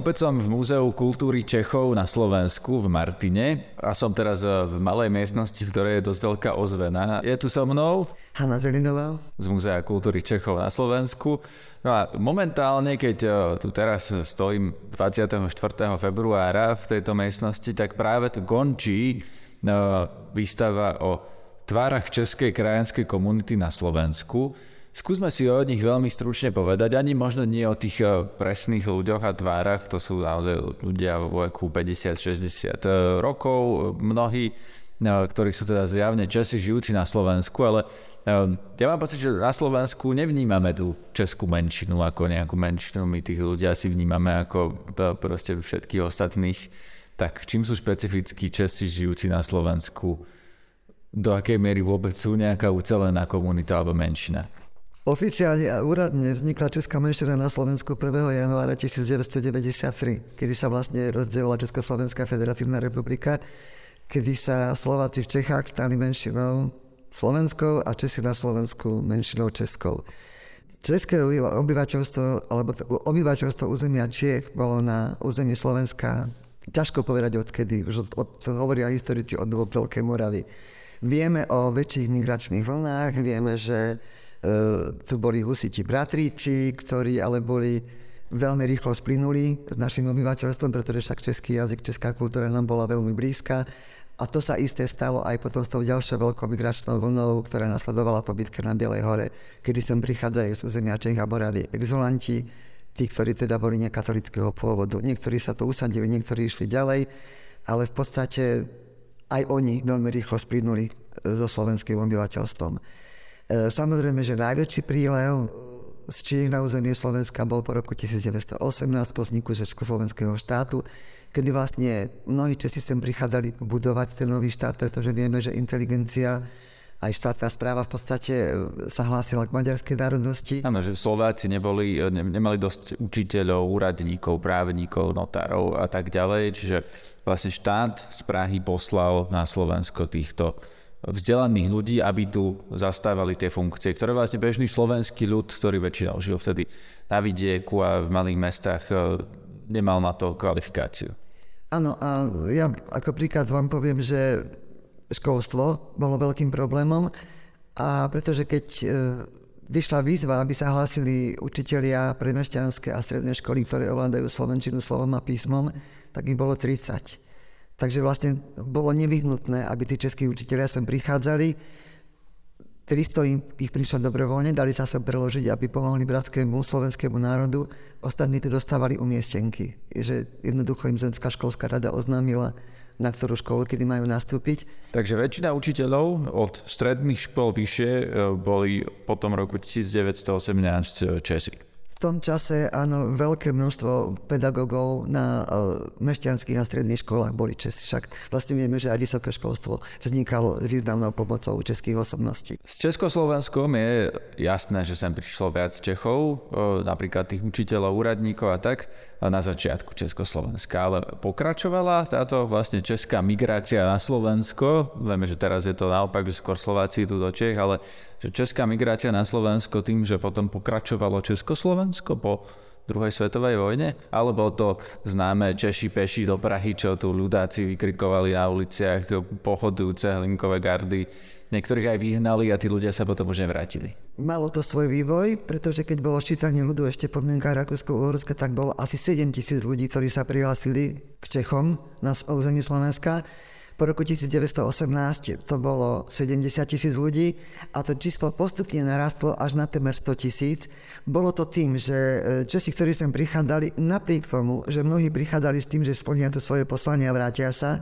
Opäť som v Múzeu kultúry Čechov na Slovensku v Martine a som teraz v malej miestnosti, v ktorej je dosť veľká ozvena. Je tu so mnou Hanna Zelinová z Múzea kultúry Čechov na Slovensku. No a momentálne, keď e, tu teraz stojím 24. februára v tejto miestnosti, tak práve tu končí e, výstava o tvárach českej krajanskej komunity na Slovensku. Skúsme si o nich veľmi stručne povedať, ani možno nie o tých eh, presných ľuďoch a tvárach, to sú naozaj ľudia vo veku 50-60 eh, rokov, mnohí, eh, ktorí sú teda zjavne Česi žijúci na Slovensku, ale ja mám pocit, že na Slovensku nevnímame tú českú menšinu ako nejakú menšinu, my tých ľudí asi vnímame ako proste všetkých ostatných. Tak čím sú špecifickí Česi žijúci na Slovensku? Do akej miery vôbec sú nejaká ucelená komunita alebo menšina? Oficiálne a úradne vznikla Česká menšina na Slovensku 1. januára 1993, kedy sa vlastne rozdelila Československá federatívna republika, kedy sa Slováci v Čechách stali menšinou slovenskou a Česi na Slovensku menšinou českou. České obyvateľstvo, alebo obyvateľstvo územia Čiech bolo na území Slovenska ťažko povedať odkedy, už od, od, hovoria historici od Veľkej Moravy. Vieme o väčších migračných vlnách, vieme, že tu boli husiti bratríci, ktorí ale boli veľmi rýchlo splynuli s našim obyvateľstvom, pretože však český jazyk, česká kultúra nám bola veľmi blízka. A to sa isté stalo aj potom s tou ďalšou veľkou migračnou vlnou, ktorá nasledovala po bitke na Bielej hore, kedy sem prichádzajú z územia Čech a Moravy exulanti, tí, ktorí teda boli nekatolického pôvodu. Niektorí sa to usadili, niektorí išli ďalej, ale v podstate aj oni veľmi rýchlo splynuli so slovenským obyvateľstvom. E, samozrejme, že najväčší prílev z Číny na územie Slovenska bol po roku 1918 po vzniku Československého štátu, kedy vlastne mnohí Česi sem prichádzali budovať ten nový štát, pretože vieme, že inteligencia aj štátna správa v podstate e, sa hlásila k maďarskej národnosti. Áno, že Slováci neboli, e, ne, nemali dosť učiteľov, úradníkov, právnikov, notárov a tak ďalej, čiže vlastne štát z Prahy poslal na Slovensko týchto vzdelaných ľudí, aby tu zastávali tie funkcie, ktoré vlastne bežný slovenský ľud, ktorý väčšinou žil vtedy na vidieku a v malých mestách, e, nemal na to kvalifikáciu. Áno, a ja ako príklad vám poviem, že školstvo bolo veľkým problémom a pretože keď e, vyšla výzva, aby sa hlásili učitelia predmešťanské a stredné školy, ktoré ovládajú slovenčinu slovom a písmom, tak ich bolo 30. Takže vlastne bolo nevyhnutné, aby tí českí učiteľia sem prichádzali. 300 im ich prišlo dobrovoľne, dali sa sa preložiť, aby pomohli bratskému slovenskému národu. Ostatní tu dostávali umiestenky. Že jednoducho im Zemská školská rada oznámila, na ktorú školu, kedy majú nastúpiť. Takže väčšina učiteľov od stredných škôl vyššie e, boli potom roku 1918 Česi tom čase áno, veľké množstvo pedagógov na uh, mešťanských a stredných školách boli Česi. Však vlastne vieme, že aj vysoké školstvo vznikalo s významnou pomocou českých osobností. S Československom je jasné, že sem prišlo viac Čechov, uh, napríklad tých učiteľov, úradníkov a tak na začiatku Československa, ale pokračovala táto vlastne česká migrácia na Slovensko. Vieme, že teraz je to naopak, že skôr Slováci tu do Čech, ale že česká migrácia na Slovensko tým, že potom pokračovalo Československo po druhej svetovej vojne? Alebo to známe Češi peši do Prahy, čo tu ľudáci vykrikovali na uliciach, pohodujúce hlinkové gardy Niektorých aj vyhnali a tí ľudia sa potom už nevrátili. Malo to svoj vývoj, pretože keď bolo ščítanie ľudu ešte podmienka Rakúsko-Uhorska, tak bolo asi 7 tisíc ľudí, ktorí sa prihlásili k Čechom na území Slovenska. Po roku 1918 to bolo 70 tisíc ľudí a to číslo postupne narastlo až na temer 100 tisíc. Bolo to tým, že e, Česi, ktorí sem prichádzali, napriek tomu, že mnohí prichádzali s tým, že splnia to svoje poslanie a vrátia sa,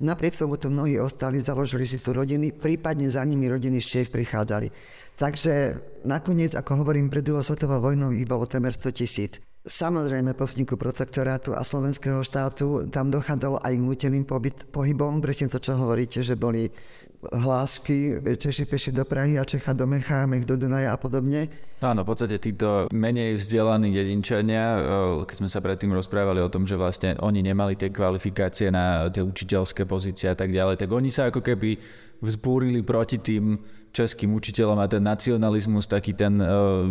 Napriek tomu to mnohí ostali, založili si tu rodiny, prípadne za nimi rodiny z Čech prichádzali. Takže nakoniec, ako hovorím, pred druhou svetovou vojnou ich bolo temer 100 tisíc. Samozrejme, po vzniku protektorátu a slovenského štátu tam dochádzalo aj k nuteným pohybom, presne to, čo hovoríte, že boli hlásky Češi peši do Prahy a Čecha do Mecha, Mech do Dunaja a podobne. Áno, v podstate títo menej vzdelaní dedinčania, keď sme sa predtým rozprávali o tom, že vlastne oni nemali tie kvalifikácie na tie učiteľské pozície a tak ďalej, tak oni sa ako keby vzbúrili proti tým českým učiteľom a ten nacionalizmus, taký ten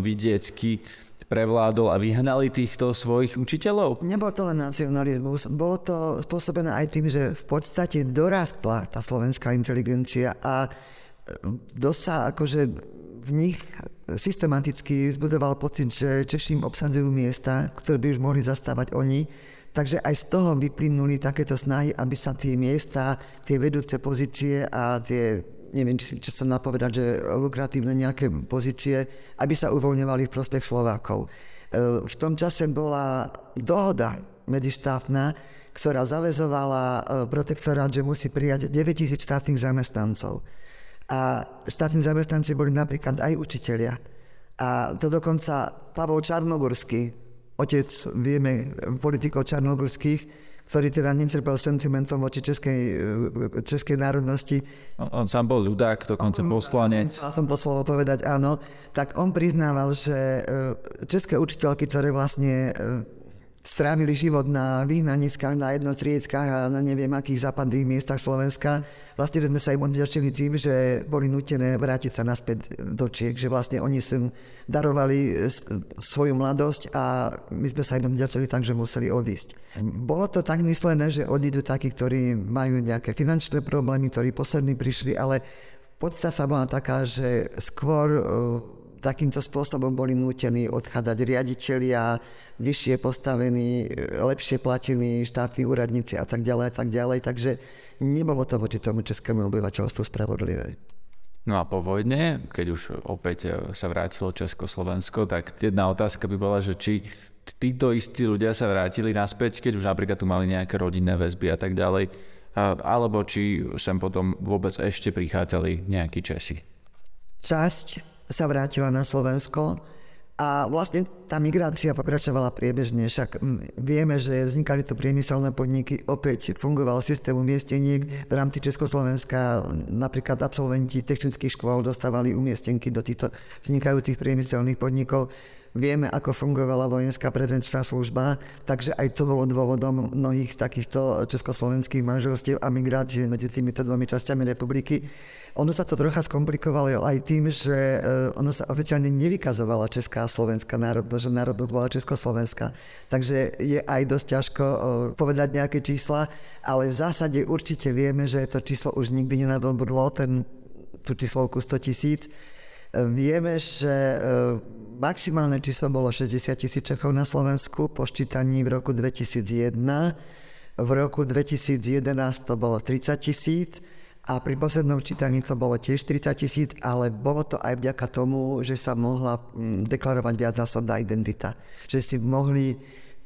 vidiecký, prevládol a vyhnali týchto svojich učiteľov? Nebol to len nacionalizmus, bolo to spôsobené aj tým, že v podstate dorastla tá slovenská inteligencia a e, dosť sa akože v nich systematicky zbudoval pocit, že Češím obsadzujú miesta, ktoré by už mohli zastávať oni. Takže aj z toho vyplynuli takéto snahy, aby sa tie miesta, tie vedúce pozície a tie neviem, či, či som napovedať, že lukratívne nejaké pozície, aby sa uvoľňovali v prospech Slovákov. E, v tom čase bola dohoda medzištátna, ktorá zavezovala e, protektorát, že musí prijať 9000 štátnych zamestnancov. A štátni zamestnanci boli napríklad aj učitelia. A to dokonca Pavol Čarnogurský, otec, vieme, politikov čarnogurských, ktorý teda netrpel sentimentom voči českej, e, českej národnosti. On, on sám bol ľudák, dokonca poslanec. Chcel som to slovo povedať, áno. Tak on priznával, že e, české učiteľky, ktoré vlastne e, strávili život na výhnaniskách, na jednotrieckách a na neviem akých západných miestach Slovenska. Vlastne sme sa im odďačili tým, že boli nutené vrátiť sa naspäť do Čiek, že vlastne oni sem darovali svoju mladosť a my sme sa im odďačili tak, že museli odísť. Bolo to tak myslené, že odídu takí, ktorí majú nejaké finančné problémy, ktorí poslední prišli, ale podstata bola taká, že skôr takýmto spôsobom boli nútení odchádzať riaditeľia, vyššie postavení, lepšie platení štátni úradníci a tak ďalej a tak ďalej. Takže nebolo to voči tomu českému obyvateľstvu spravodlivé. No a po vojne, keď už opäť sa vrátilo Československo, tak jedna otázka by bola, že či títo istí ľudia sa vrátili naspäť, keď už napríklad tu mali nejaké rodinné väzby a tak ďalej, alebo či sem potom vôbec ešte prichádzali nejakí Česi. Časť sa vrátila na Slovensko a vlastne tá migrácia pokračovala priebežne, však vieme, že vznikali tu priemyselné podniky, opäť fungoval systém umiesteniek v rámci Československa, napríklad absolventi technických škôl dostávali umiestnenky do týchto vznikajúcich priemyselných podnikov. Vieme, ako fungovala vojenská prezenčná služba, takže aj to bolo dôvodom mnohých takýchto československých manželstiev a migrácie medzi týmito dvomi časťami republiky. Ono sa to trocha skomplikovalo aj tým, že eh, ono sa oficiálne nevykazovala Česká a Slovenská národnosť, že národnosť bola Československá. Takže je aj dosť ťažko eh, povedať nejaké čísla, ale v zásade určite vieme, že to číslo už nikdy nenadobudlo, ten, tú číslovku 100 tisíc. Eh, vieme, že maximálne číslo bolo 60 tisíc Čechov na Slovensku po ščítaní v roku 2001. V roku 2011 to bolo 30 tisíc a pri poslednom čítaní to bolo tiež 30 tisíc, ale bolo to aj vďaka tomu, že sa mohla mm, deklarovať viacnásobná identita. Že si mohli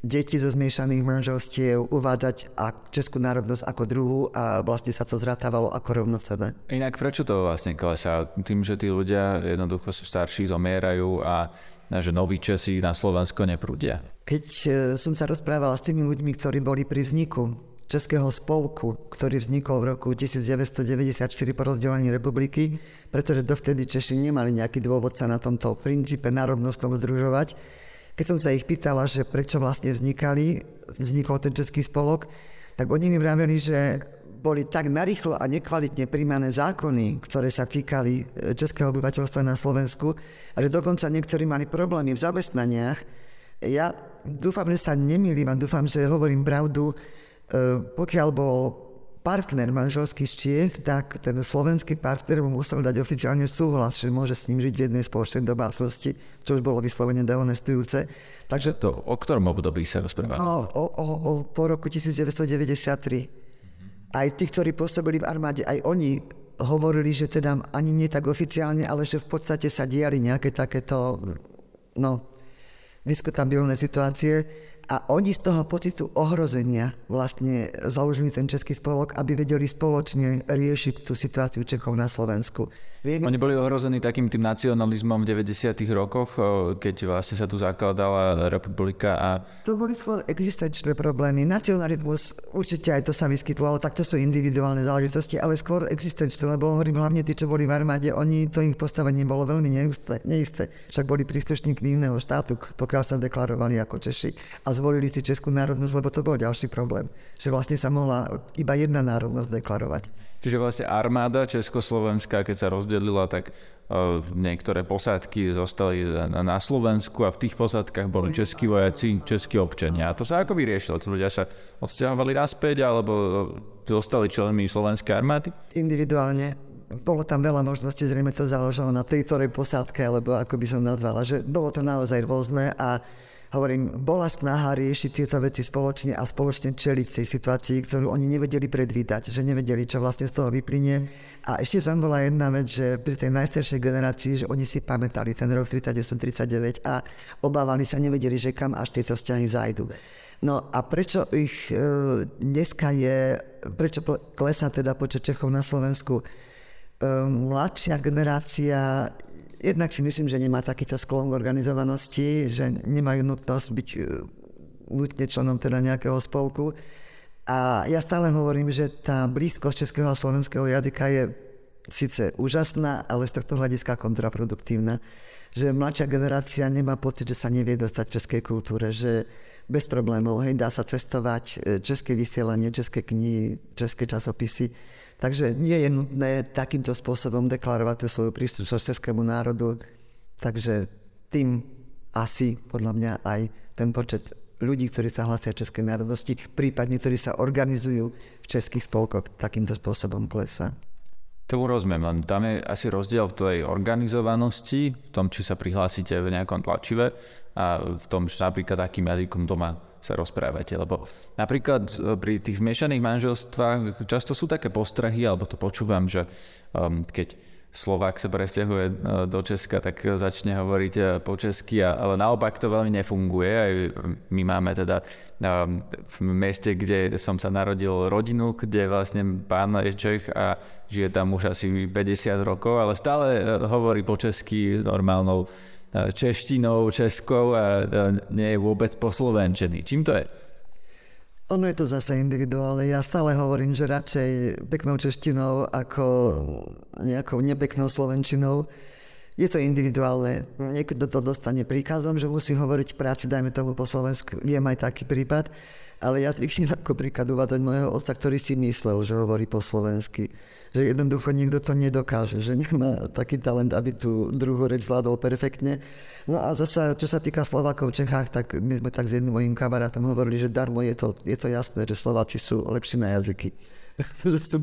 deti zo zmiešaných manželstiev uvádzať a českú národnosť ako druhú a vlastne sa to zrátavalo ako rovnocené. Inak prečo to vlastne klesá? Tým, že tí ľudia jednoducho sú starší, zomierajú a že noví Česi na Slovensko neprúdia? Keď e, som sa rozprával s tými ľuďmi, ktorí boli pri vzniku Českého spolku, ktorý vznikol v roku 1994 po rozdelení republiky, pretože dovtedy Češi nemali nejaký dôvod sa na tomto princípe národnostnom združovať. Keď som sa ich pýtala, že prečo vlastne vznikali, vznikol ten Český spolok, tak oni mi vraveli, že boli tak narýchlo a nekvalitne príjmané zákony, ktoré sa týkali e, českého obyvateľstva na Slovensku, a že dokonca niektorí mali problémy v zamestnaniach. Ja dúfam, že sa nemýlim a dúfam, že hovorím pravdu, E, pokiaľ bol partner manželský z Čiech, tak ten slovenský partner mu musel dať oficiálne súhlas, že môže s ním žiť v jednej spoločnej domácnosti, čo už bolo vyslovene dehonestujúce. Takže, to o ktorom období sa rozprávame? No, o, o, o, po roku 1993. Aj tí, ktorí pôsobili v armáde, aj oni hovorili, že teda ani nie tak oficiálne, ale že v podstate sa diali nejaké takéto no, diskutabilné situácie a oni z toho pocitu ohrozenia vlastne založili ten Český spolok, aby vedeli spoločne riešiť tú situáciu Čechov na Slovensku. Vieme... Oni boli ohrození takým tým nacionalizmom v 90. rokoch, keď vlastne sa tu zakladala republika a... To boli skôr existenčné problémy. Nacionalizmus, určite aj to sa vyskytlo, ale tak to sú individuálne záležitosti, ale skôr existenčné, lebo hovorím hlavne tí, čo boli v armáde, oni to ich postavenie bolo veľmi neisté. neisté. Však boli príslušníkmi iného štátu, pokiaľ sa deklarovali ako Češi. A zvolili si Českú národnosť, lebo to bol ďalší problém. Že vlastne sa mohla iba jedna národnosť deklarovať. Čiže vlastne armáda Československá, keď sa rozdelila, tak niektoré posádky zostali na Slovensku a v tých posádkach boli českí vojaci, českí občania. A to sa ako vyriešilo? Ľudia sa odsťahovali naspäť alebo zostali členmi slovenskej armády? Individuálne bolo tam veľa možností, zrejme to záležalo na tej ktorej posádke, alebo ako by som nazvala, že bolo to naozaj rôzne a hovorím, bola snaha riešiť tieto veci spoločne a spoločne čeliť tej situácii, ktorú oni nevedeli predvídať, že nevedeli, čo vlastne z toho vyplynie. A ešte tam bola jedna vec, že pri tej najstaršej generácii, že oni si pamätali ten rok 38-39 a obávali sa, nevedeli, že kam až tieto vzťahy zajdu. No a prečo ich e, dneska je, prečo klesá teda počet Čechov na Slovensku? E, mladšia generácia Jednak si myslím, že nemá takýto sklon k organizovanosti, že nemajú nutnosť byť e, nutne členom teda nejakého spolku. A ja stále hovorím, že tá blízkosť českého a slovenského jazyka je síce úžasná, ale z tohto hľadiska kontraproduktívna. Že mladšia generácia nemá pocit, že sa nevie dostať českej kultúre, že bez problémov, hej, dá sa cestovať, e, české vysielanie, české knihy, české časopisy Takže nie je nutné takýmto spôsobom deklarovať tú svoju príslušnosť českému národu. Takže tým asi podľa mňa aj ten počet ľudí, ktorí sa hlasia českej národnosti, prípadne ktorí sa organizujú v českých spolkoch, takýmto spôsobom klesa. To rozumiem, len tam je asi rozdiel v tej organizovanosti, v tom, či sa prihlásite v nejakom tlačive a v tom, že napríklad akým jazykom doma sa rozprávate. Lebo napríklad e, pri tých zmiešaných manželstvách často sú také postrehy, alebo to počúvam, že um, keď Slovák sa presťahuje e, do Česka, tak začne hovoriť e, po česky, ale naopak to veľmi nefunguje. Aj my máme teda v meste, kde som sa narodil rodinu, kde vlastne pán je Čech a žije tam už asi 50 rokov, ale stále hovorí po česky normálnou češtinou, českou a nie je vôbec poslovenčený. Čím to je? Ono je to zase individuálne. Ja stále hovorím, že radšej peknou češtinou ako nejakou nepeknou slovenčinou. Je to individuálne. Niekto to dostane príkazom, že musí hovoriť v práci, dajme tomu po Slovensku. Viem aj taký prípad ale ja zvyknem ako príklad uvádzať môjho otca, ktorý si myslel, že hovorí po slovensky. Že jednoducho nikto to nedokáže, že nemá taký talent, aby tú druhú reč zvládol perfektne. No a zase, čo sa týka Slovákov v Čechách, tak my sme tak s jedným mojim kamarátom hovorili, že darmo je to, je to jasné, že Slováci sú lepší na jazyky. že sú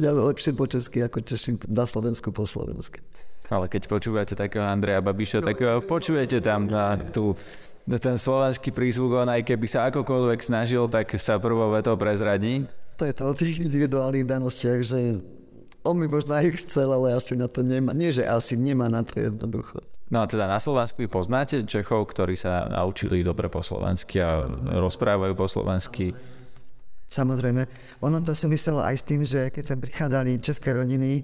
lepšie po česky ako Češi na Slovensku po slovensky. Ale keď počúvate takého Andreja Babiša, tak počujete tam na tú ten slovenský prízvuk, on aj keby sa akokoľvek snažil, tak sa prvou vetou prezradí. To je to o tých individuálnych danostiach, že on mi možno aj chcel, ale asi na to nemá. Nie, že asi nemá na to jednoducho. No a teda na Slovensku poznáte Čechov, ktorí sa naučili dobre po slovensky a rozprávajú po slovensky? Samozrejme. Ono to súviselo aj s tým, že keď sa prichádzali české rodiny,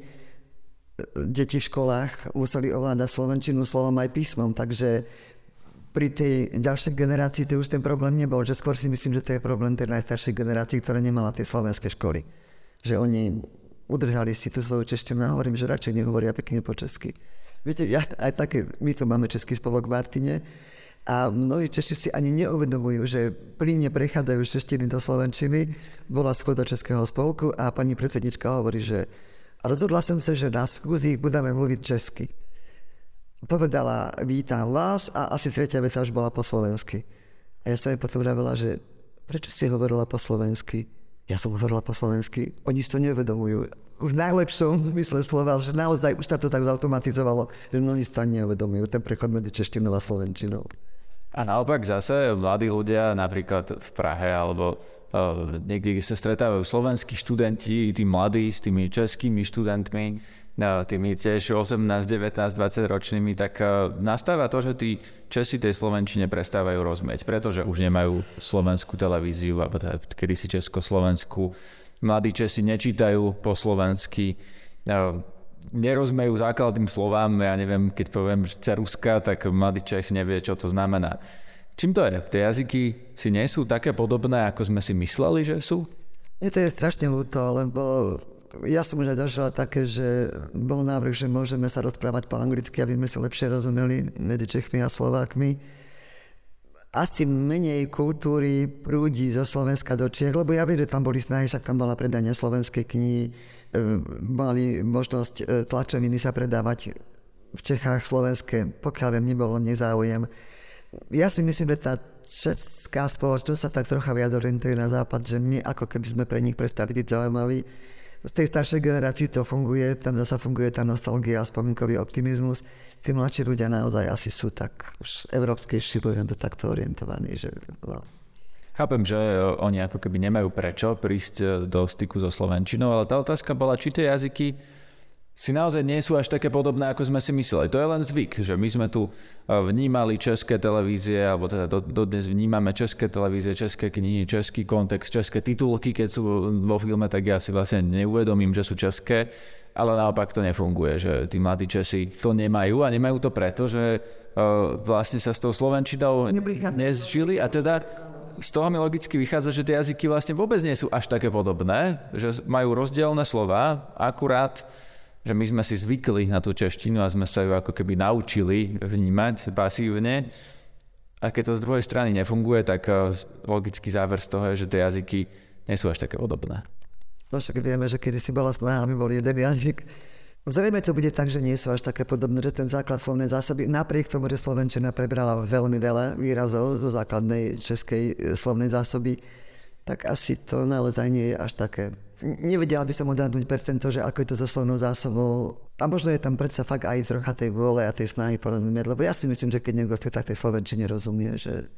deti v školách museli ovládať slovenčinu slovom aj písmom, takže pri tej ďalšej generácii to už ten problém nebol, že skôr si myslím, že to je problém tej najstaršej generácii, ktorá nemala tie slovenské školy. Že oni udržali si tú svoju češtinu a hovorím, že radšej nehovoria pekne po česky. Viete, ja, aj také, my tu máme český spolok v Martine a mnohí Češi si ani neuvedomujú, že plíne prechádzajú z češtiny do slovenčiny. Bola do českého spolku a pani predsednička hovorí, že rozhodla som sa, že na skúzi budeme mluviť česky povedala vítam vás a asi tretia veta už bola po slovensky. A ja som jej potom vravela, že prečo si hovorila po slovensky? Ja som hovorila po slovensky, oni si to neuvedomujú. V najlepšom zmysle slova, že naozaj už sa to tak zautomatizovalo, že mnohí si to neuvedomujú, ten prechod medzi češtinou a slovenčinou. A naopak zase mladí ľudia napríklad v Prahe alebo uh, niekde, kde sa stretávajú slovenskí študenti, tí mladí s tými českými študentmi, No, tými tiež 18, 19, 20 ročnými, tak uh, nastáva to, že tí Česi tej Slovenčine prestávajú rozumieť, pretože už nemajú slovenskú televíziu, alebo teda kedysi Československu. Mladí Česi nečítajú po slovensky, nerozumejú základným slovám, ja neviem, keď poviem ceruska, tak mladý Čech nevie, čo to znamená. Čím to je? Tie jazyky si nie sú také podobné, ako sme si mysleli, že sú? Mne to je strašne ľúto, lebo ja som už aj zažila také, že bol návrh, že môžeme sa rozprávať po anglicky, aby sme si lepšie rozumeli medzi Čechmi a Slovákmi. Asi menej kultúry prúdi zo Slovenska do Čech, lebo ja viem, že tam boli snahy, však tam bola predania slovenskej knihy, e, mali možnosť e, tlačoviny sa predávať v Čechách slovenské, pokiaľ viem, nebolo nezáujem. Ja si myslím, že tá česká spoločnosť sa tak trocha viac orientuje na západ, že my ako keby sme pre nich prestali byť zaujímaví. V tej staršej generácii to funguje, tam zase funguje tá nostalgia a spomienkový optimizmus. Tí mladší ľudia naozaj asi sú tak už európskejší, budem to takto orientovaní. Že. Chápem, že oni ako keby nemajú prečo prísť do styku so Slovenčinou, ale tá otázka bola, či tie jazyky si naozaj nie sú až také podobné, ako sme si mysleli. To je len zvyk, že my sme tu e, vnímali české televízie, alebo teda dodnes vnímame české televízie, české knihy, český kontext, české titulky, keď sú vo filme, tak ja si vlastne neuvedomím, že sú české, ale naopak to nefunguje, že tí mladí Česi to nemajú a nemajú to preto, že uh, vlastne sa s tou Slovenčinou nezžili a teda z toho mi logicky vychádza, že tie jazyky vlastne vôbec nie sú až také podobné, že majú rozdielne slova, akurát že my sme si zvykli na tú češtinu a sme sa ju ako keby naučili vnímať pasívne. A keď to z druhej strany nefunguje, tak eh, logický záver z toho je, že tie jazyky nie sú až také podobné. No však vieme, že kedy si bola snaha, aby bol jeden jazyk. Zrejme to bude tak, že nie sú až také podobné, že ten základ slovnej zásoby, napriek tomu, že Slovenčina prebrala veľmi veľa výrazov zo základnej českej eh, slovnej zásoby, tak asi to naozaj nie je až také nevedela by som odhadnúť percento, že ako je to so slovnou zásobou. A možno je tam predsa fakt aj trocha tej vôle a tej snahy porozumieť, lebo ja si myslím, že keď niekto chce tak tej slovenčine rozumie, že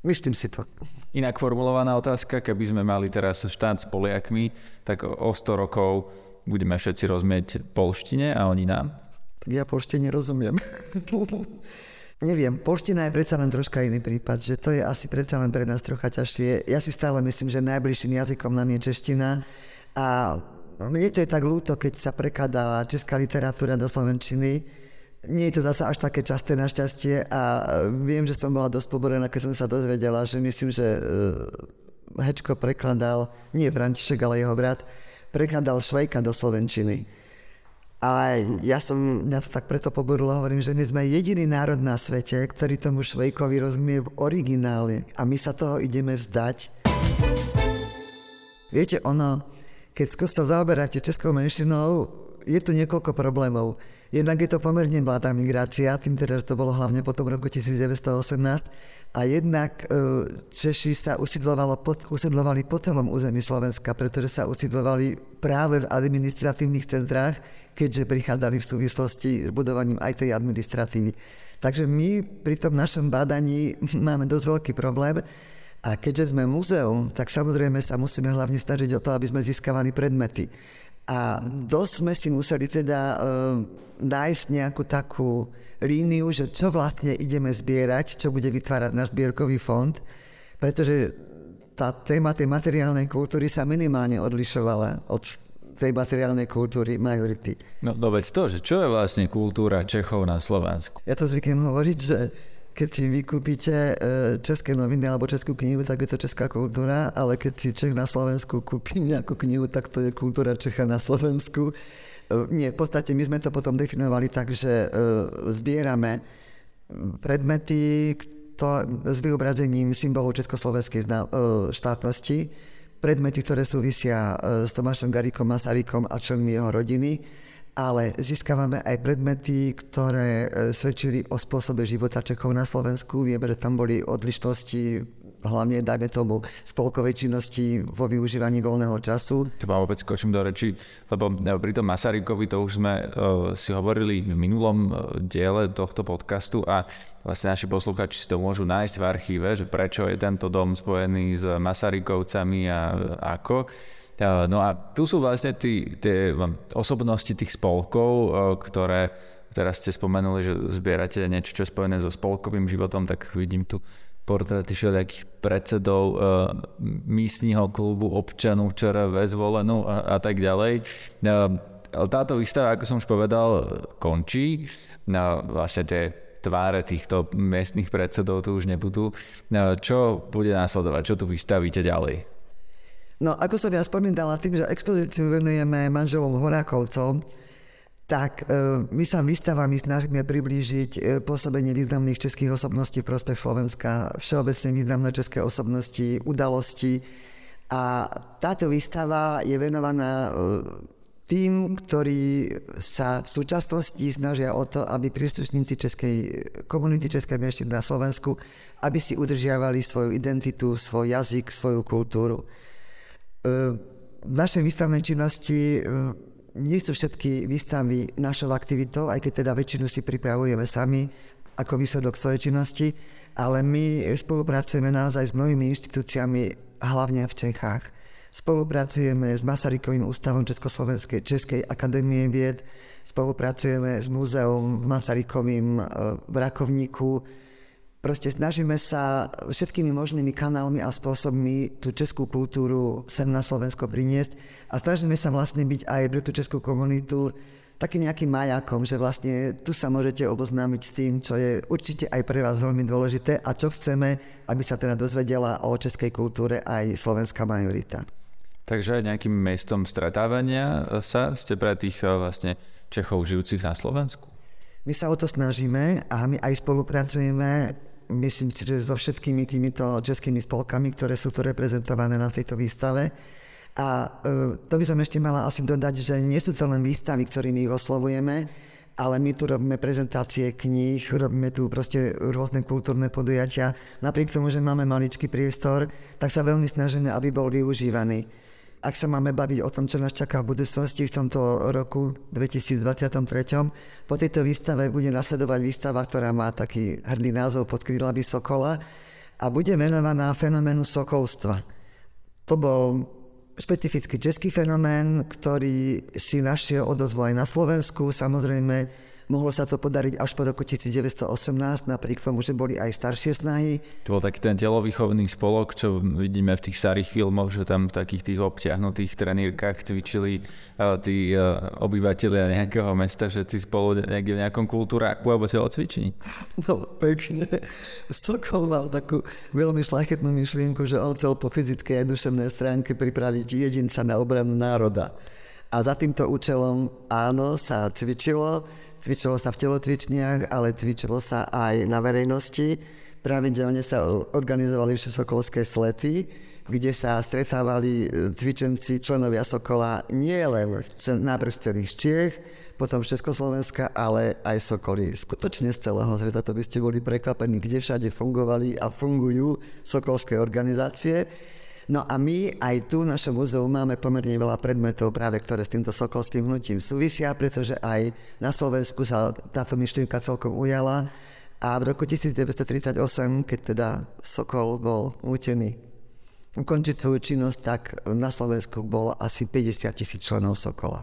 Myslím si to. Inak formulovaná otázka, keby sme mali teraz štát s Poliakmi, tak o 100 rokov budeme všetci rozumieť polštine a oni nám? Ja polštine rozumiem. Neviem, polština je predsa len troška iný prípad, že to je asi predsa len pre nás trocha ťažšie. Ja si stále myslím, že najbližším jazykom nám je čeština a mne to je tak ľúto, keď sa prekladá česká literatúra do slovenčiny. Nie je to zase až také časté našťastie a viem, že som bola dosť poborená, keď som sa dozvedela, že myslím, že uh, Hečko prekladal, nie František, ale jeho brat, prekladal Švejka do slovenčiny. A ja som, mňa to tak preto poborilo, hovorím, že my sme jediný národ na svete, ktorý tomu Švejkovi rozumie v originále a my sa toho ideme vzdať. Viete, ono, keď sa zaoberáte českou menšinou, je tu niekoľko problémov. Jednak je to pomerne mladá migrácia, tým teda, že to bolo hlavne po tom roku 1918, a jednak e, Češi sa usidlovali po celom území Slovenska, pretože sa usidlovali práve v administratívnych centrách, keďže prichádzali v súvislosti s budovaním aj tej administratívy. Takže my pri tom našom bádaní máme dosť veľký problém a keďže sme muzeum, tak samozrejme sa musíme hlavne snažiť o to, aby sme získavali predmety. A dosť sme si museli teda e, nájsť nejakú takú líniu, že čo vlastne ideme zbierať, čo bude vytvárať náš zbierkový fond, pretože tá téma tej materiálnej kultúry sa minimálne odlišovala od tej materiálnej kultúry majority. No, no veď to, že čo je vlastne kultúra Čechov na Slovensku? Ja to zvyknem hovoriť, že keď si vykúpite e, české noviny alebo českú knihu, tak je to česká kultúra, ale keď si Čech na Slovensku kúpi nejakú knihu, tak to je kultúra Čecha na Slovensku. E, nie, v podstate my sme to potom definovali tak, že e, zbierame predmety to, s vyobrazením symbolov československej štátnosti, predmety, ktoré súvisia s Tomášom Garikom Masarykom a členmi jeho rodiny, ale získavame aj predmety, ktoré e, svedčili o spôsobe života Čechov na Slovensku. Vieme, že tam boli odlišnosti hlavne, dajme tomu, spolkovej činnosti vo využívaní voľného času. To vám opäť skočím do reči, lebo e, pri tom Masarykovi to už sme uh, si hovorili v minulom uh, diele tohto podcastu a vlastne naši posluchači si to môžu nájsť v archíve, že prečo je tento dom spojený s Masarykovcami a ako. No a tu sú vlastne tí, tie osobnosti tých spolkov, ktoré teraz ste spomenuli, že zbierate niečo, čo je spojené so spolkovým životom, tak vidím tu portréty všelijakých predsedov uh, místneho klubu občanov včera zvolenú a, a tak ďalej. Uh, táto výstava, ako som už povedal, končí. No, vlastne tie tváre týchto miestnych predsedov tu už nebudú. No, čo bude následovať? Čo tu vystavíte ďalej? No, ako som ja spomínala, tým, že expozíciu venujeme manželom Horákovcom, tak e, my sa výstavami snažíme priblížiť e, pôsobenie významných českých osobností v prospech Slovenska, všeobecne významné české osobnosti, udalosti. A táto výstava je venovaná e, tým, ktorí sa v súčasnosti snažia o to, aby príslušníci českej komunity Českej menšiny na Slovensku, aby si udržiavali svoju identitu, svoj jazyk, svoju kultúru. E, v našej výstavnej činnosti e, nie sú všetky výstavy našou aktivitou, aj keď teda väčšinu si pripravujeme sami ako výsledok svojej činnosti, ale my spolupracujeme naozaj s mnohými inštitúciami, hlavne v Čechách. Spolupracujeme s Masarykovým ústavom Československej Českej akadémie vied, spolupracujeme s múzeom Masarykovým e, v Rakovníku. Proste snažíme sa všetkými možnými kanálmi a spôsobmi tú českú kultúru sem na Slovensko priniesť a snažíme sa vlastne byť aj pre tú českú komunitu takým nejakým majakom, že vlastne tu sa môžete oboznámiť s tým, čo je určite aj pre vás veľmi dôležité a čo chceme, aby sa teda dozvedela o českej kultúre aj slovenská majorita. Takže aj nejakým miestom stretávania sa ste pre tých eh, vlastne Čechov žijúcich na Slovensku? My sa o to snažíme a my aj spolupracujeme myslím si, že so všetkými týmito českými spolkami, ktoré sú tu reprezentované na tejto výstave. A e, to by som ešte mala asi dodať, že nie sú to len výstavy, ktorými ich oslovujeme, ale my tu robíme prezentácie kníh, robíme tu proste rôzne kultúrne podujatia. Napriek tomu, že máme maličký priestor, tak sa veľmi snažíme, aby bol využívaný. Ak sa máme baviť o tom, čo nás čaká v budúcnosti v tomto roku 2023, po tejto výstave bude nasledovať výstava, ktorá má taký hrdý názov pod krídlami Sokola a bude venovaná fenoménu sokolstva. To bol špecifický český fenomén, ktorý si našiel odozvu aj na Slovensku. Samozrejme, Mohlo sa to podariť až po roku 1918, napriek tomu, že boli aj staršie snahy. To bol taký ten telovýchovný spolok, čo vidíme v tých starých filmoch, že tam v takých tých obťahnutých trenírkach cvičili uh, tí uh, obyvateľia nejakého mesta, že si spolu niekde v nejakom kultúráku alebo cvičení. No, pekne. Sokol mal takú veľmi šlachetnú myšlienku, že on chcel po fyzickej a duševnej stránke pripraviť jedinca na obranu národa. A za týmto účelom áno, sa cvičilo, Cvičilo sa v telocvičniach, ale cvičilo sa aj na verejnosti. Pravidelne sa organizovali sokolské slety, kde sa stretávali e, cvičenci, členovia Sokola nie len najprv celých Čiech, potom Československa, ale aj Sokoly skutočne z celého sveta. To by ste boli prekvapení, kde všade fungovali a fungujú sokolské organizácie. No a my aj tu v našom muzeu máme pomerne veľa predmetov práve, ktoré s týmto sokolským hnutím súvisia, pretože aj na Slovensku sa táto myšlienka celkom ujala a v roku 1938, keď teda Sokol bol nútený ukončiť svoju činnosť, tak na Slovensku bolo asi 50 tisíc členov Sokola.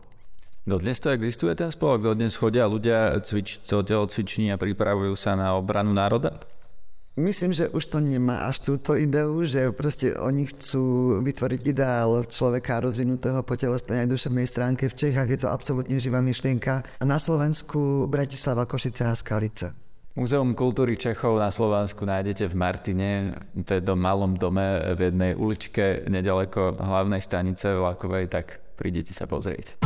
Dodnes to existuje ten spolok? Dodnes chodia ľudia cvič, cviční a pripravujú sa na obranu národa? Myslím, že už to nemá až túto ideu, že proste oni chcú vytvoriť ideál človeka rozvinutého po telesnej aj duševnej stránke. V Čechách je to absolútne živá myšlienka. A na Slovensku Bratislava, Košice a Skalica. Múzeum kultúry Čechov na Slovensku nájdete v Martine, v tom malom dome v jednej uličke nedaleko hlavnej stanice vlakovej, tak prídete sa pozrieť.